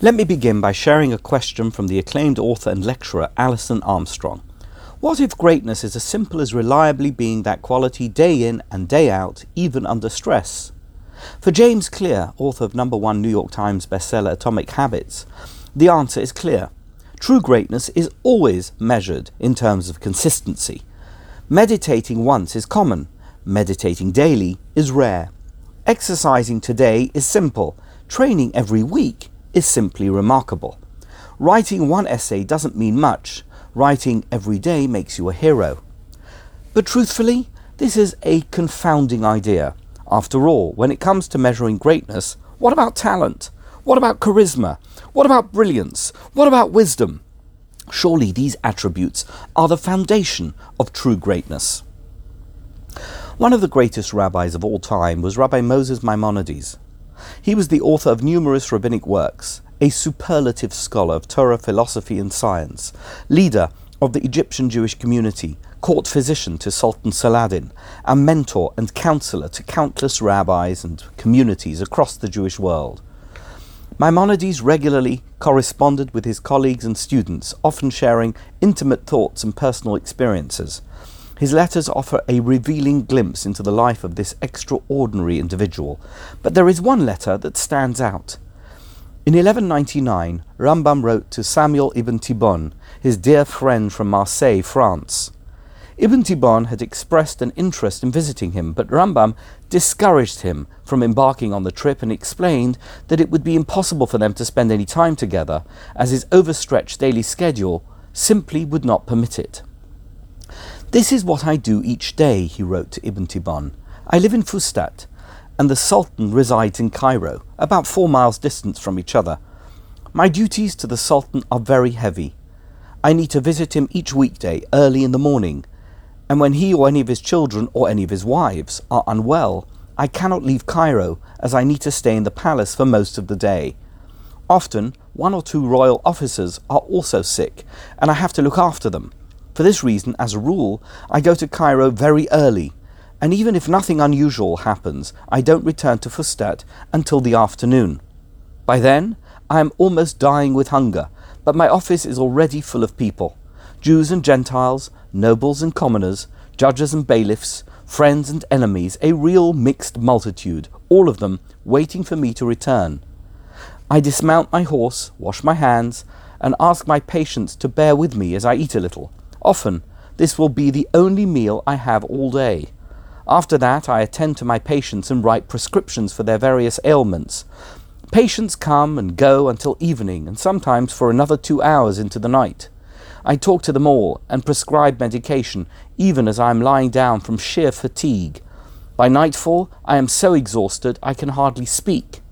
Let me begin by sharing a question from the acclaimed author and lecturer Alison Armstrong. What if greatness is as simple as reliably being that quality day in and day out, even under stress? For James Clear, author of number one New York Times bestseller Atomic Habits, the answer is clear. True greatness is always measured in terms of consistency. Meditating once is common, meditating daily is rare. Exercising today is simple, training every week is simply remarkable. Writing one essay doesn't mean much, Writing every day makes you a hero. But truthfully, this is a confounding idea. After all, when it comes to measuring greatness, what about talent? What about charisma? What about brilliance? What about wisdom? Surely these attributes are the foundation of true greatness. One of the greatest rabbis of all time was Rabbi Moses Maimonides. He was the author of numerous rabbinic works, a superlative scholar of Torah, philosophy, and science, leader of the Egyptian Jewish community, court physician to Sultan Saladin, and mentor and counselor to countless rabbis and communities across the Jewish world. Maimonides regularly corresponded with his colleagues and students, often sharing intimate thoughts and personal experiences. His letters offer a revealing glimpse into the life of this extraordinary individual, but there is one letter that stands out. In 1199, Rambam wrote to Samuel ibn Tibbon, his dear friend from Marseille, France. Ibn Tibbon had expressed an interest in visiting him, but Rambam discouraged him from embarking on the trip and explained that it would be impossible for them to spend any time together, as his overstretched daily schedule simply would not permit it. This is what I do each day, he wrote to Ibn Tibbon. I live in Fustat, and the Sultan resides in Cairo, about four miles distance from each other. My duties to the Sultan are very heavy. I need to visit him each weekday early in the morning, and when he or any of his children or any of his wives are unwell, I cannot leave Cairo as I need to stay in the palace for most of the day. Often, one or two royal officers are also sick, and I have to look after them. For this reason, as a rule, I go to Cairo very early and even if nothing unusual happens, I don't return to Fustat until the afternoon. By then, I am almost dying with hunger, but my office is already full of people Jews and Gentiles, nobles and commoners, judges and bailiffs, friends and enemies, a real mixed multitude, all of them waiting for me to return. I dismount my horse, wash my hands, and ask my patients to bear with me as I eat a little. Often, this will be the only meal I have all day. After that, I attend to my patients and write prescriptions for their various ailments. Patients come and go until evening, and sometimes for another two hours into the night. I talk to them all and prescribe medication, even as I am lying down from sheer fatigue. By nightfall, I am so exhausted I can hardly speak.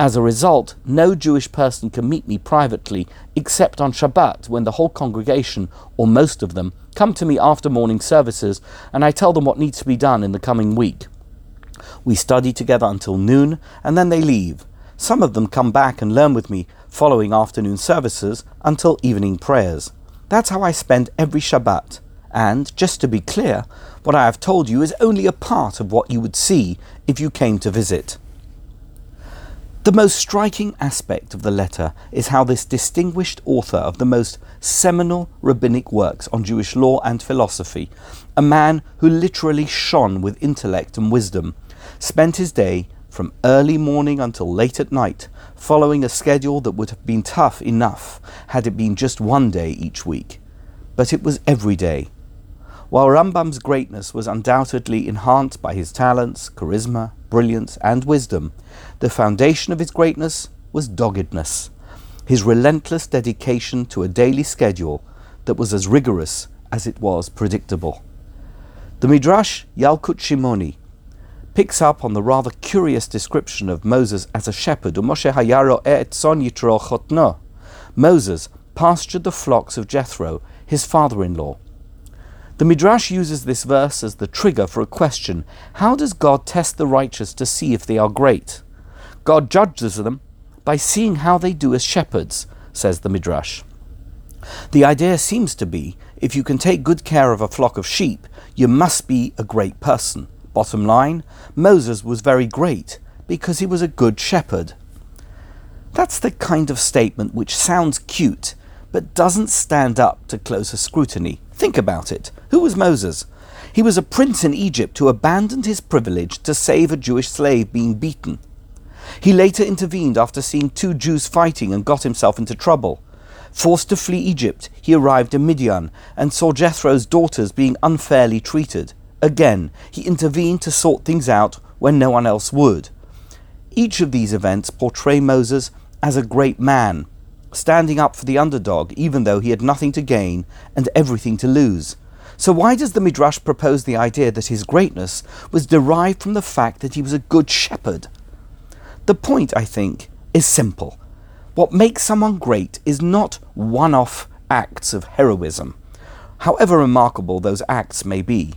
As a result, no Jewish person can meet me privately except on Shabbat when the whole congregation, or most of them, come to me after morning services and I tell them what needs to be done in the coming week. We study together until noon and then they leave. Some of them come back and learn with me following afternoon services until evening prayers. That's how I spend every Shabbat. And, just to be clear, what I have told you is only a part of what you would see if you came to visit. The most striking aspect of the letter is how this distinguished author of the most seminal rabbinic works on Jewish law and philosophy, a man who literally shone with intellect and wisdom, spent his day from early morning until late at night, following a schedule that would have been tough enough had it been just one day each week. But it was every day. While Rambam's greatness was undoubtedly enhanced by his talents, charisma, brilliance, and wisdom, the foundation of his greatness was doggedness, his relentless dedication to a daily schedule that was as rigorous as it was predictable. The Midrash Yalkut Shimoni picks up on the rather curious description of Moses as a shepherd, Moshe Hayaro etzon yitro chotno. Moses pastured the flocks of Jethro, his father-in-law. The Midrash uses this verse as the trigger for a question How does God test the righteous to see if they are great? God judges them by seeing how they do as shepherds, says the Midrash. The idea seems to be if you can take good care of a flock of sheep, you must be a great person. Bottom line, Moses was very great because he was a good shepherd. That's the kind of statement which sounds cute, but doesn't stand up to closer scrutiny. Think about it. Who was Moses? He was a prince in Egypt who abandoned his privilege to save a Jewish slave being beaten. He later intervened after seeing two Jews fighting and got himself into trouble. Forced to flee Egypt, he arrived in Midian and saw Jethro's daughters being unfairly treated. Again, he intervened to sort things out when no one else would. Each of these events portray Moses as a great man, standing up for the underdog even though he had nothing to gain and everything to lose. So, why does the Midrash propose the idea that his greatness was derived from the fact that he was a good shepherd? The point, I think, is simple. What makes someone great is not one off acts of heroism, however remarkable those acts may be.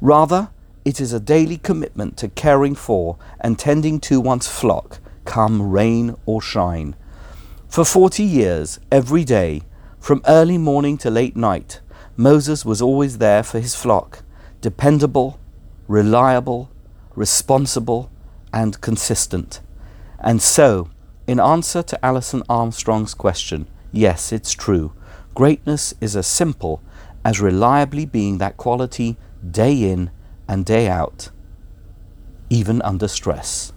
Rather, it is a daily commitment to caring for and tending to one's flock, come rain or shine. For forty years, every day, from early morning to late night, Moses was always there for his flock, dependable, reliable, responsible, and consistent. And so, in answer to Alison Armstrong's question, yes, it's true. Greatness is as simple as reliably being that quality day in and day out, even under stress.